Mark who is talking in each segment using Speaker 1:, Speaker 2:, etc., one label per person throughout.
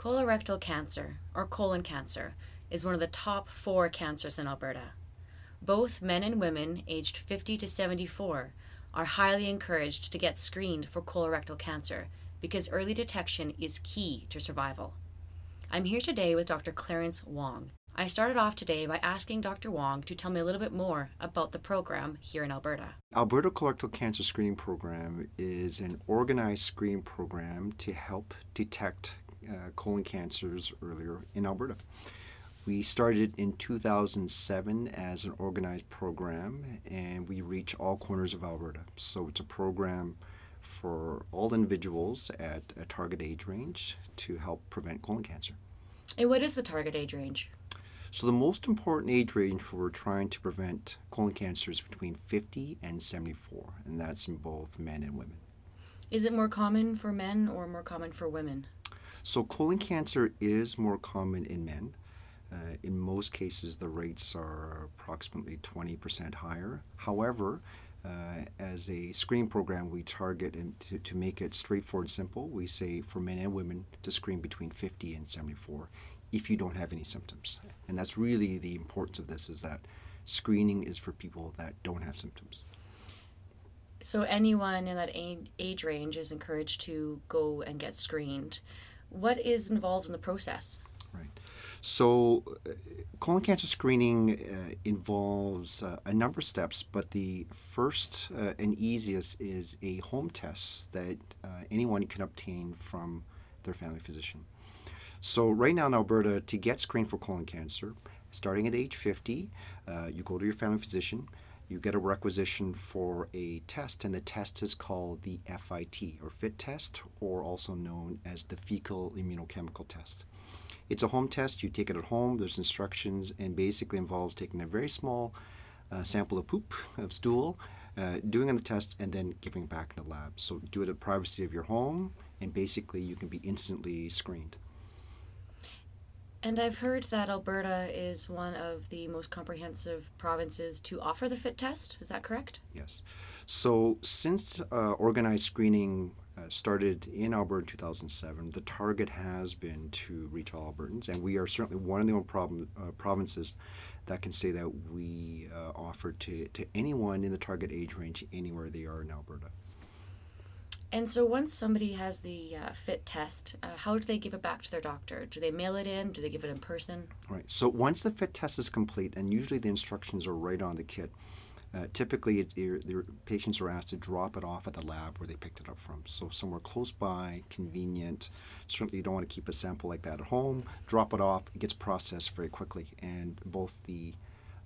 Speaker 1: Colorectal cancer, or colon cancer, is one of the top four cancers in Alberta. Both men and women aged 50 to 74 are highly encouraged to get screened for colorectal cancer because early detection is key to survival. I'm here today with Dr. Clarence Wong. I started off today by asking Dr. Wong to tell me a little bit more about the program here in Alberta.
Speaker 2: Alberta Colorectal Cancer Screening Program is an organized screening program to help detect Uh, colon cancers earlier in Alberta. We started in 2007 as an organized program and we reach all corners of Alberta. So it's a program for all individuals at a target age range to help prevent colon cancer.
Speaker 1: And what is the target age range?
Speaker 2: So the most important age range for trying to prevent colon cancer is between 50 and 74, and that's in both men and women.
Speaker 1: Is it more common for men or more common for women?
Speaker 2: So colon cancer is more common in men. Uh, in most cases, the rates are approximately 20% higher. However, uh, as a screening program, we target and to, to make it straightforward and simple. We say for men and women to screen between 50 and 74 if you don't have any symptoms. And that's really the importance of this is that screening is for people that don't have symptoms.
Speaker 1: So anyone in that age range is encouraged to go and get screened. What is involved in the process?
Speaker 2: Right. So, uh, colon cancer screening uh, involves uh, a number of steps, but the first uh, and easiest is a home test that uh, anyone can obtain from their family physician. So, right now in Alberta, to get screened for colon cancer, starting at age 50, uh, you go to your family physician, you get a requisition for a test, and the test is called the FIT, or FIT test, or also known as the fecal immunochemical test. It's a home test, you take it at home, there's instructions, and basically involves taking a very small uh, sample of poop, of stool, uh, doing the test, and then giving it back in the lab. So, do it at privacy of your home, and basically, you can be instantly screened.
Speaker 1: And I've heard that Alberta is one of the most comprehensive provinces to offer the FIT test. Is that correct?
Speaker 2: Yes. So, since uh, organized screening uh, started in Alberta in 2007, the target has been to reach all Albertans, and we are certainly one of the only uh, provinces that can say that we uh, offer to, to anyone in the target age range anywhere they are in Alberta.
Speaker 1: And so once somebody has the uh, fit test, uh, how do they give it back to their doctor? Do they mail it in? Do they give it in person?
Speaker 2: Right. So once the fit test is complete, and usually the instructions are right on the kit, uh, typically the patients are asked to drop it off at the lab where they picked it up from. So somewhere close by, convenient. Certainly you don't want to keep a sample like that at home. Drop it off. It gets processed very quickly. And both the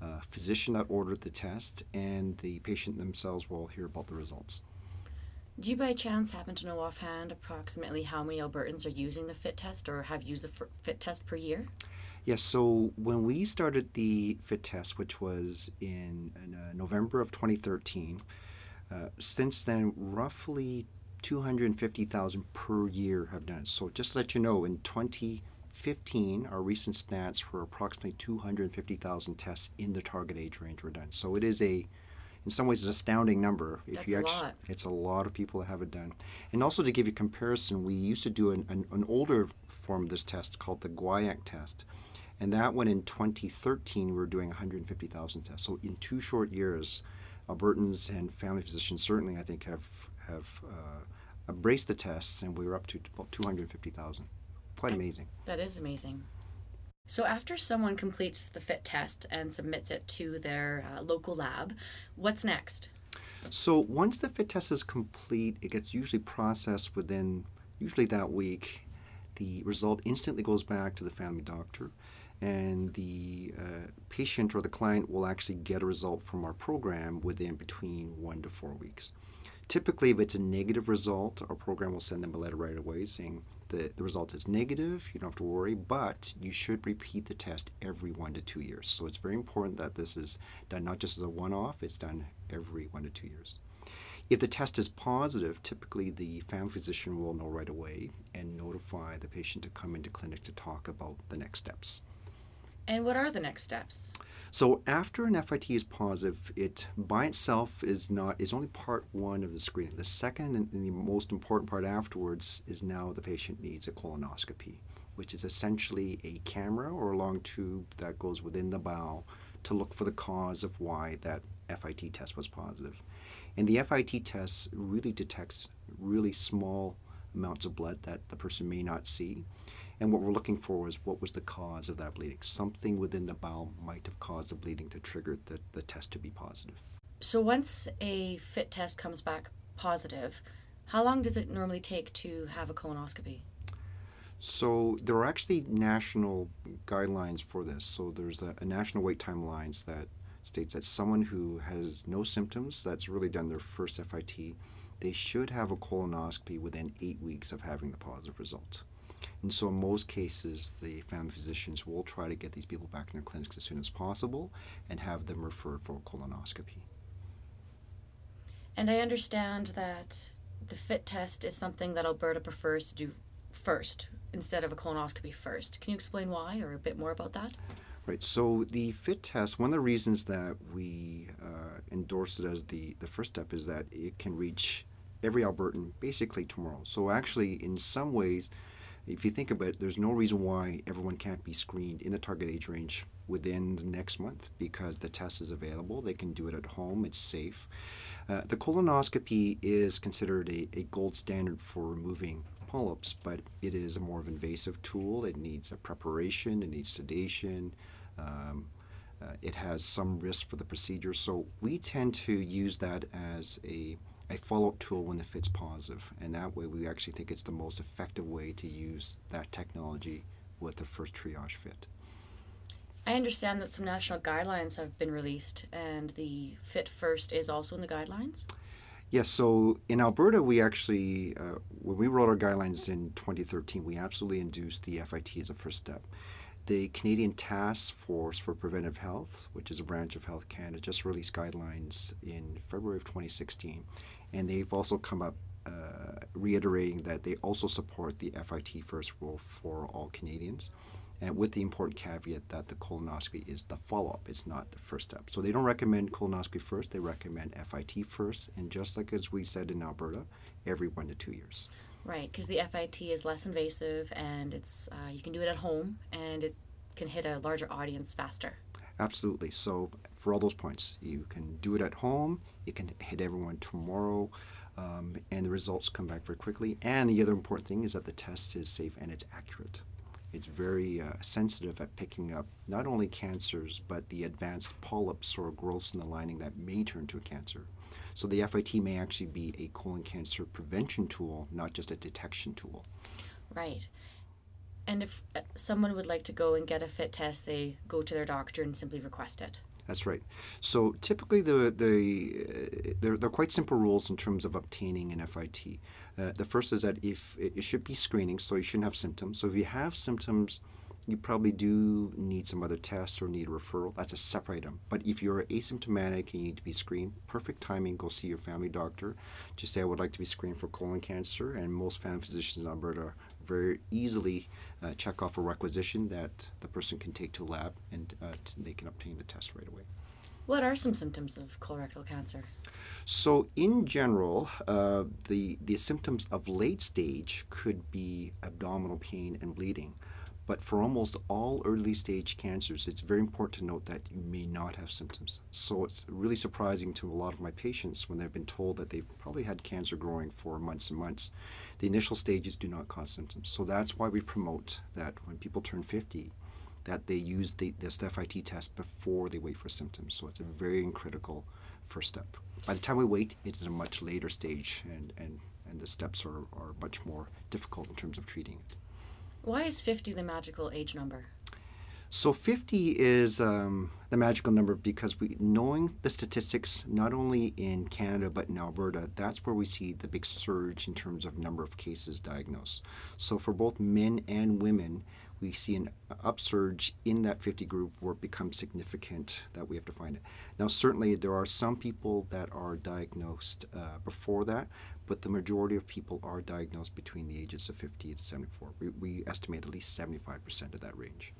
Speaker 2: uh, physician that ordered the test and the patient themselves will hear about the results.
Speaker 1: Do you by chance happen to know offhand approximately how many Albertans are using the FIT test or have used the FIT test per year?
Speaker 2: Yes, so when we started the FIT test, which was in, in uh, November of 2013, uh, since then, roughly 250,000 per year have done it. So just to let you know, in 2015, our recent stats were approximately 250,000 tests in the target age range were done. So it is a in some ways an astounding number.
Speaker 1: If That's you actually, a lot.
Speaker 2: It's a lot of people that have it done. And also to give you comparison, we used to do an, an, an older form of this test called the Guaiac test. And that one in 2013, we were doing 150,000 tests. So in two short years, Albertans and family physicians certainly, I think, have have uh, embraced the tests, and we were up to about 250,000. Quite amazing.
Speaker 1: That is amazing. So, after someone completes the FIT test and submits it to their uh, local lab, what's next?
Speaker 2: So, once the FIT test is complete, it gets usually processed within usually that week. The result instantly goes back to the family doctor, and the uh, patient or the client will actually get a result from our program within between one to four weeks. Typically, if it's a negative result, our program will send them a letter right away saying the, the result is negative, you don't have to worry, but you should repeat the test every one to two years. So it's very important that this is done not just as a one off, it's done every one to two years. If the test is positive, typically the family physician will know right away and notify the patient to come into clinic to talk about the next steps.
Speaker 1: And what are the next steps?
Speaker 2: So after an FIT is positive, it by itself is not is only part one of the screening. The second and the most important part afterwards is now the patient needs a colonoscopy, which is essentially a camera or a long tube that goes within the bowel to look for the cause of why that FIT test was positive. And the FIT test really detects really small amounts of blood that the person may not see. And what we're looking for is what was the cause of that bleeding. Something within the bowel might have caused the bleeding to trigger the, the test to be positive.
Speaker 1: So once a FIT test comes back positive, how long does it normally take to have a colonoscopy?
Speaker 2: So there are actually national guidelines for this. So there's a, a, national wait time lines that states that someone who has no symptoms, that's really done their first FIT, they should have a colonoscopy within eight weeks of having the positive result. And so, in most cases, the family physicians will try to get these people back in their clinics as soon as possible and have them referred for a colonoscopy.
Speaker 1: And I understand that the FIT test is something that Alberta prefers to do first instead of a colonoscopy first. Can you explain why or a bit more about that?
Speaker 2: Right. So the FIT test, one of the reasons that we uh, endorse it as the, the first step is that it can reach every Albertan basically tomorrow. So actually, in some ways, if you think about it, there's no reason why everyone can't be screened in the target age range within the next month because the test is available. They can do it at home, it's safe. Uh, the colonoscopy is considered a, a gold standard for removing polyps, but it is a more of invasive tool. It needs a preparation, it needs sedation. Um, uh, it has some risk for the procedure, so we tend to use that as a a follow-up tool when the fit's positive, and that way we actually think it's the most effective way to use that technology with the first triage fit.
Speaker 1: I understand that some national guidelines have been released, and the Fit First is also in the guidelines.
Speaker 2: Yes, so in Alberta, we actually, uh, when we wrote our guidelines in 2013, we absolutely induced the FIT as a first step. The Canadian Task Force for Preventive Health, which is a branch of Health Canada, just released guidelines in February of 2016 and they've also come up uh, reiterating that they also support the FIT first rule for all Canadians, and with the important caveat that the colonoscopy is the follow up, it's not the first step. So they don't recommend colonoscopy first, they recommend FIT first, and just like as we said in Alberta, every one to two years.
Speaker 1: Right, because the FIT is less invasive and it's uh, you can do it at home and it can hit a larger audience faster.
Speaker 2: Absolutely. So, for all those points, you can do it at home, you can hit everyone tomorrow, um, and the results come back very quickly. And the other important thing is that the test is safe and it's accurate. It's very uh, sensitive at picking up not only cancers, but the advanced polyps or growths in the lining that may turn to a cancer. So, the FIT may actually be a colon cancer prevention tool, not just a detection tool.
Speaker 1: Right. And if uh, someone would like to go and get a fit test, they go to their doctor and simply request it.
Speaker 2: That's right. So typically, the the uh, they're, they're quite simple rules in terms of obtaining an FIT. Uh, the first is that if it should be screening, so you shouldn't have symptoms. So if you have symptoms, you probably do need some other tests or need a referral. That's a separate item. But if you're asymptomatic and you need to be screened, perfect timing. Go see your family doctor. Just say I would like to be screened for colon cancer, and most family physicians in Alberta very easily uh, check off a requisition that the person can take to a lab and uh, t- they can obtain the test right away.
Speaker 1: What are some symptoms of colorectal cancer?
Speaker 2: So, in general, uh, the, the symptoms of late stage could be abdominal pain and bleeding. But for almost all early stage cancers, it's very important to note that you may not have symptoms. So it's really surprising to a lot of my patients when they've been told that they've probably had cancer growing for months and months. The initial stages do not cause symptoms. So that's why we promote that when people turn 50, that they use the, this FIT test before they wait for symptoms. So it's a very critical first step. By the time we wait, it's at a much later stage, and, and, and the steps are, are much more difficult in terms of treating it.
Speaker 1: Why is 50 the magical age number?
Speaker 2: So 50 is um, the magical number because we, knowing the statistics, not only in Canada but in Alberta, that's where we see the big surge in terms of number of cases diagnosed. So for both men and women, we see an upsurge in that 50 group where it becomes significant that we have to find it. Now, certainly there are some people that are diagnosed uh, before that, but the majority of people are diagnosed between the ages of 50 to 74. We, we estimate at least 75% of that range.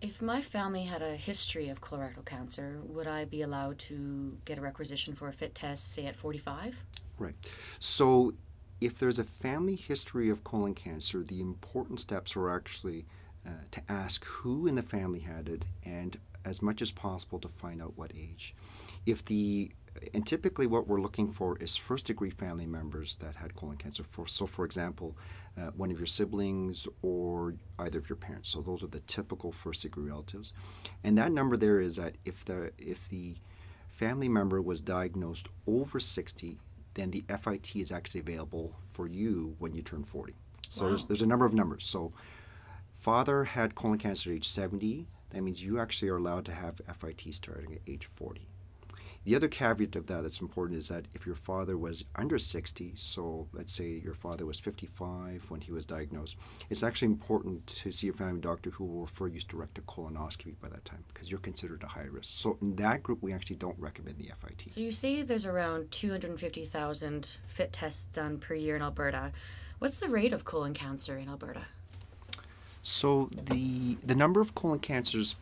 Speaker 1: If my family had a history of colorectal cancer, would I be allowed to get a requisition for a fit test, say at 45?
Speaker 2: Right. So if there's a family history of colon cancer, the important steps are actually uh, to ask who in the family had it and as much as possible to find out what age. If the and typically what we're looking for is first degree family members that had colon cancer. For, so, for example, uh, one of your siblings or either of your parents. So those are the typical first degree relatives. And that number there is that if the if the family member was diagnosed over 60, then the FIT is actually available for you when you turn 40. So wow. there's, there's a number of numbers. So father had colon cancer at age 70. That means you actually are allowed to have FIT starting at age 40. The other caveat of that that's important is that if your father was under 60, so let's say your father was 55 when he was diagnosed, it's actually important to see a family doctor who will refer you direct to colonoscopy by that time because you're considered a high risk. So in that group, we actually don't recommend the FIT.
Speaker 1: So you say there's around 250,000 FIT tests done per year in Alberta. What's the rate of colon cancer in Alberta?
Speaker 2: So the the number of colon cancers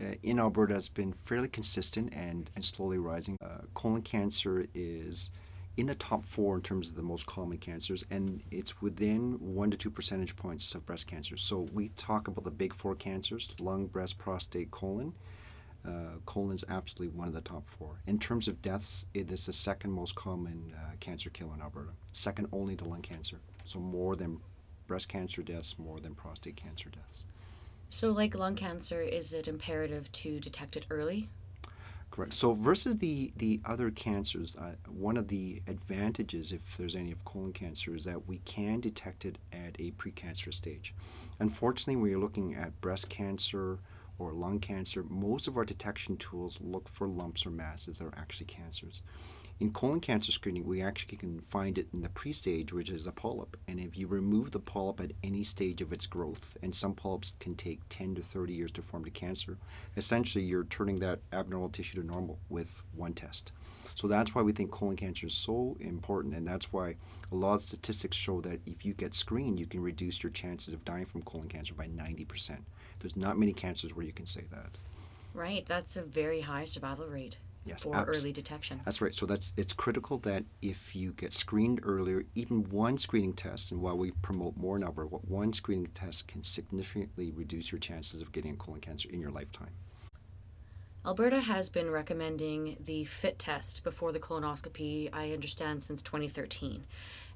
Speaker 2: uh, in Alberta has been fairly consistent and, and slowly rising. Uh, colon cancer is in the top four in terms of the most common cancers, and it's within one to two percentage points of breast cancer. So we talk about the big four cancers lung, breast, prostate, colon. Uh, colon is absolutely one of the top four. In terms of deaths, it is the second most common uh, cancer killer in Alberta, second only to lung cancer. So more than breast cancer deaths, more than prostate cancer deaths.
Speaker 1: So, like lung cancer, is it imperative to detect it early?
Speaker 2: Correct. So, versus the, the other cancers, uh, one of the advantages, if there's any of colon cancer, is that we can detect it at a precancerous stage. Unfortunately, when you're looking at breast cancer or lung cancer, most of our detection tools look for lumps or masses that are actually cancers. In colon cancer screening, we actually can find it in the pre stage, which is a polyp. And if you remove the polyp at any stage of its growth, and some polyps can take 10 to 30 years to form to cancer, essentially you're turning that abnormal tissue to normal with one test. So that's why we think colon cancer is so important, and that's why a lot of statistics show that if you get screened, you can reduce your chances of dying from colon cancer by 90%. There's not many cancers where you can say that.
Speaker 1: Right, that's a very high survival rate yes, for abs- early detection.
Speaker 2: That's right. So that's it's critical that if you get screened earlier, even one screening test, and while we promote more number, what one screening test can significantly reduce your chances of getting colon cancer in your lifetime.
Speaker 1: Alberta has been recommending the FIT test before the colonoscopy, I understand, since 2013.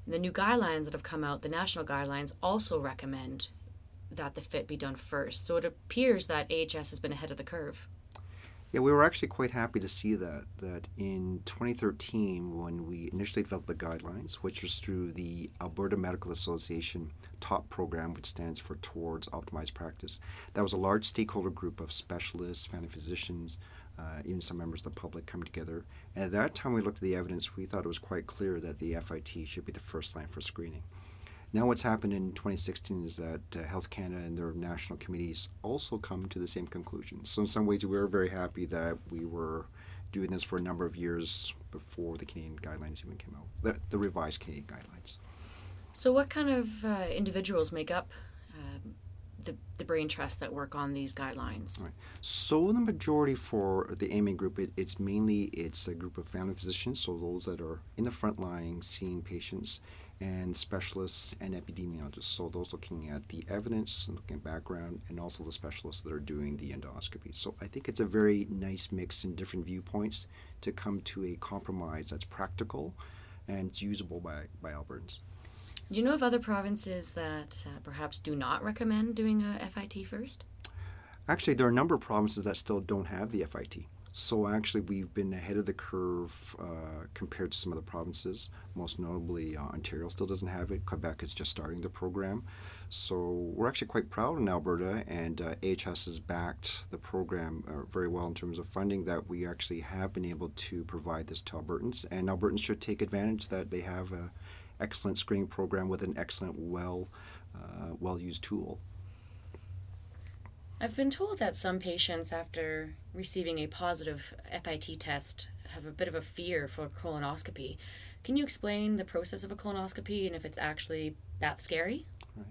Speaker 1: And the new guidelines that have come out, the national guidelines, also recommend that the FIT be done first. So it appears that AHS has been ahead of the curve.
Speaker 2: Yeah, we were actually quite happy to see that. That in 2013, when we initially developed the guidelines, which was through the Alberta Medical Association TOP program, which stands for Towards Optimized Practice, that was a large stakeholder group of specialists, family physicians, uh, even some members of the public come together. And at that time, we looked at the evidence. We thought it was quite clear that the FIT should be the first line for screening. Now, what's happened in 2016 is that uh, Health Canada and their national committees also come to the same conclusion. So, in some ways, we were very happy that we were doing this for a number of years before the Canadian guidelines even came out, the, the revised Canadian guidelines.
Speaker 1: So, what kind of uh, individuals make up uh, the, the brain trust that work on these guidelines?
Speaker 2: Right. So, the majority for the AMA group, it, it's mainly it's a group of family physicians, so those that are in the front line seeing patients and specialists and epidemiologists. So those looking at the evidence and looking at background, and also the specialists that are doing the endoscopy. So I think it's a very nice mix in different viewpoints to come to a compromise that's practical and it's usable by, by Albertans.
Speaker 1: Do you know of other provinces that uh, perhaps do not recommend doing a FIT first?
Speaker 2: Actually, there are a number of provinces that still don't have the FIT. So actually, we've been ahead of the curve uh, compared to some of the provinces. Most notably, uh, Ontario still doesn't have it. Quebec is just starting the program. So we're actually quite proud in Alberta, and uh, AHS has backed the program uh, very well in terms of funding. That we actually have been able to provide this to Albertans, and Albertans should take advantage that they have an excellent screening program with an excellent, well, uh, well-used tool.
Speaker 1: I've been told that some patients, after receiving a positive FIT test, have a bit of a fear for colonoscopy. Can you explain the process of a colonoscopy and if it's actually that scary?
Speaker 2: Right.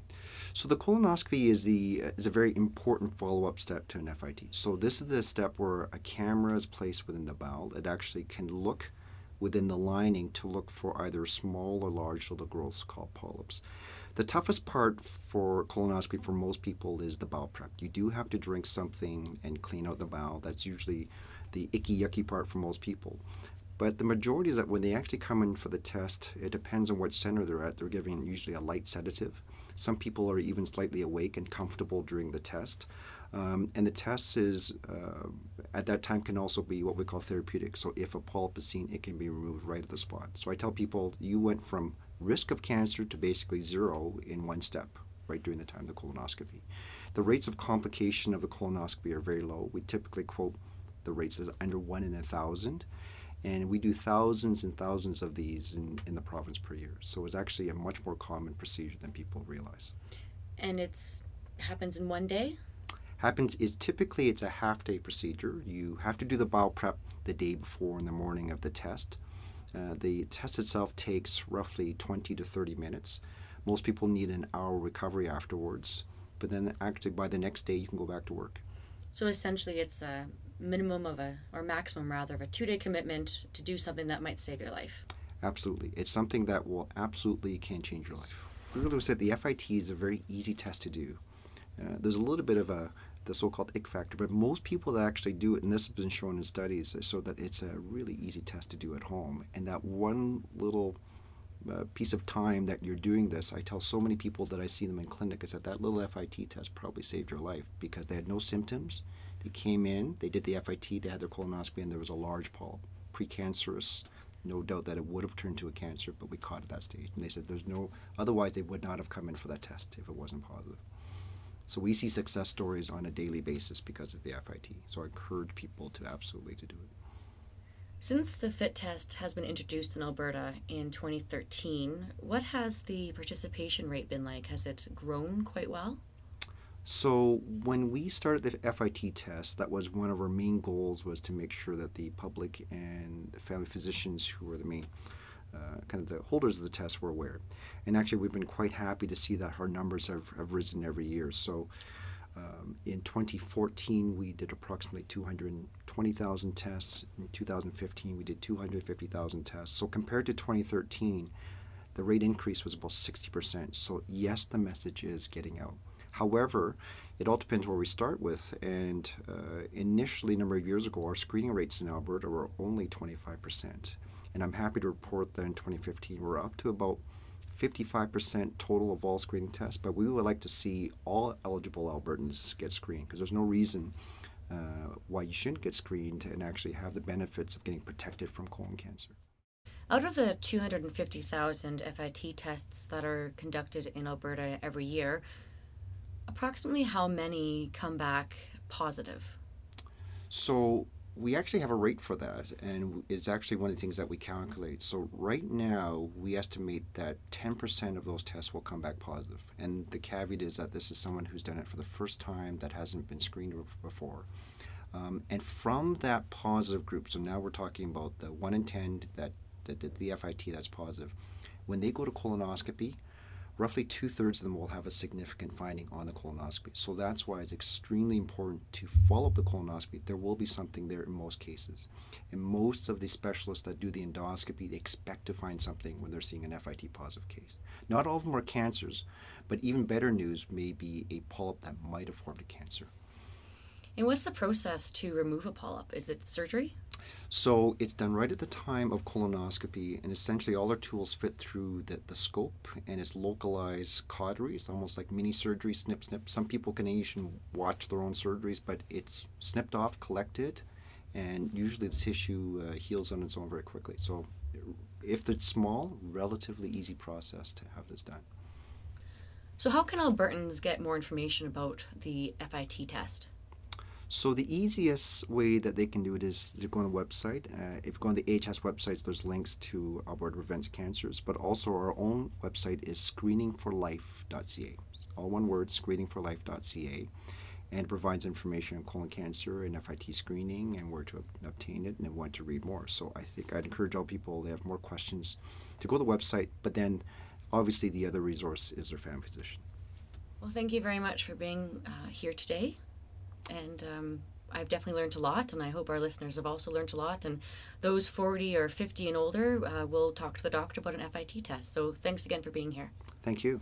Speaker 2: So the colonoscopy is the is a very important follow-up step to an FIT. So this is the step where a camera is placed within the bowel. It actually can look within the lining to look for either small or large little growths called polyps. The toughest part for colonoscopy for most people is the bowel prep. You do have to drink something and clean out the bowel. That's usually the icky, yucky part for most people. But the majority is that when they actually come in for the test, it depends on what center they're at. They're giving usually a light sedative. Some people are even slightly awake and comfortable during the test. Um, and the test is, uh, at that time, can also be what we call therapeutic. So if a polyp is seen, it can be removed right at the spot. So I tell people you went from risk of cancer to basically zero in one step, right during the time of the colonoscopy. The rates of complication of the colonoscopy are very low. We typically quote the rates as under one in a thousand. And we do thousands and thousands of these in, in the province per year. So it's actually a much more common procedure than people realize.
Speaker 1: And it's happens in one day?
Speaker 2: Happens is typically it's a half day procedure. You have to do the bowel prep the day before in the morning of the test. Uh, the test itself takes roughly 20 to 30 minutes. Most people need an hour recovery afterwards, but then actually by the next day you can go back to work.
Speaker 1: So essentially, it's a minimum of a, or maximum rather, of a two day commitment to do something that might save your life.
Speaker 2: Absolutely. It's something that will absolutely can change your life. We really said the FIT is a very easy test to do. Uh, there's a little bit of a the so-called ick factor, but most people that actually do it, and this has been shown in studies, so that it's a really easy test to do at home. And that one little uh, piece of time that you're doing this, I tell so many people that I see them in clinic is that that little FIT test probably saved your life because they had no symptoms. They came in, they did the FIT, they had their colonoscopy, and there was a large polyp, precancerous. No doubt that it would have turned to a cancer, but we caught it at that stage. And they said there's no, otherwise they would not have come in for that test if it wasn't positive. So we see success stories on a daily basis because of the FIT. So I encourage people to absolutely to do it.
Speaker 1: Since the FIT test has been introduced in Alberta in 2013, what has the participation rate been like? Has it grown quite well?
Speaker 2: So when we started the FIT test, that was one of our main goals was to make sure that the public and the family physicians who were the main uh, kind of the holders of the test were aware. And actually, we've been quite happy to see that our numbers have, have risen every year. So um, in 2014, we did approximately 220,000 tests. In 2015, we did 250,000 tests. So compared to 2013, the rate increase was about 60%. So, yes, the message is getting out. However, it all depends where we start with. And uh, initially, a number of years ago, our screening rates in Alberta were only 25%. And I'm happy to report that in 2015, we're up to about 55% total of all screening tests, but we would like to see all eligible Albertans get screened because there's no reason uh, why you shouldn't get screened and actually have the benefits of getting protected from colon cancer.
Speaker 1: Out of the 250,000 FIT tests that are conducted in Alberta every year, approximately how many come back positive?
Speaker 2: So we actually have a rate for that, and it's actually one of the things that we calculate. So right now, we estimate that 10% of those tests will come back positive. And the caveat is that this is someone who's done it for the first time that hasn't been screened before. Um, and from that positive group, so now we're talking about the 1 in 10 that, that did the FIT that's positive, when they go to colonoscopy, roughly two thirds of them will have a significant finding on the colonoscopy. So that's why it's extremely important to follow up the colonoscopy. There will be something there in most cases. And most of the specialists that do the endoscopy, expect to find something when they're seeing an FIT positive case. Not all of them are cancers, but even better news may be a polyp that might have formed a cancer.
Speaker 1: And what's the process to remove a polyp? Is it surgery?
Speaker 2: So it's done right at the time of colonoscopy, and essentially all our tools fit through the, the scope and it's localized cautery. almost like mini surgery, snip, snip. Some people can even watch their own surgeries, but it's snipped off, collected, and usually the tissue uh, heals on its own very quickly. So if it's small, relatively easy process to have this done.
Speaker 1: So, how can Albertans get more information about the FIT test?
Speaker 2: So the easiest way that they can do it is to go on the website. Uh, if you go on the AHS websites, there's links to Alberta Prevents Cancers, but also our own website is screeningforlife.ca. It's all one word, screeningforlife.ca. And it provides information on colon cancer and FIT screening and where to obtain it and when to read more. So I think I'd encourage all people that have more questions to go to the website, but then obviously the other resource is their family physician.
Speaker 1: Well, thank you very much for being uh, here today and um, I've definitely learned a lot, and I hope our listeners have also learned a lot. And those 40 or 50 and older uh, will talk to the doctor about an FIT test. So thanks again for being here.
Speaker 2: Thank you.